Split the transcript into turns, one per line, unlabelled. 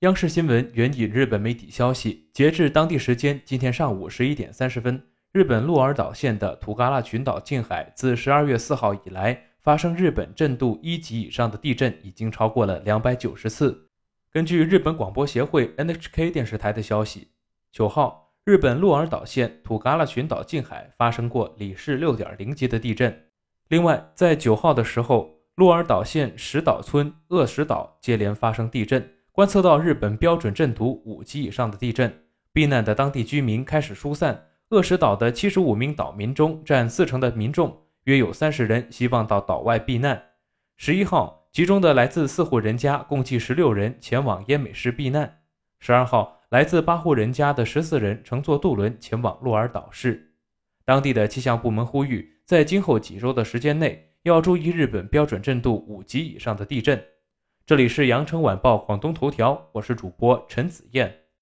央视新闻援引日本媒体消息，截至当地时间今天上午十一点三十分，日本鹿儿岛县的土嘎拉群岛近海自十二月四号以来发生日本震度一级以上的地震已经超过了两百九十次。根据日本广播协会 NHK 电视台的消息，九号，日本鹿儿岛县土嘎拉群岛近海发生过里氏六点零级的地震。另外，在九号的时候，鹿儿岛县石岛村、恶石岛接连发生地震，观测到日本标准震度五级以上的地震。避难的当地居民开始疏散。恶石岛的七十五名岛民中，占四成的民众，约有三十人希望到岛外避难。十一号，其中的来自四户人家共计十六人前往奄美市避难。十二号，来自八户人家的十四人乘坐渡轮前往鹿儿岛市。当地的气象部门呼吁。在今后几周的时间内，要注意日本标准震度五级以上的地震。这里是羊城晚报广东头条，我是主播陈子燕。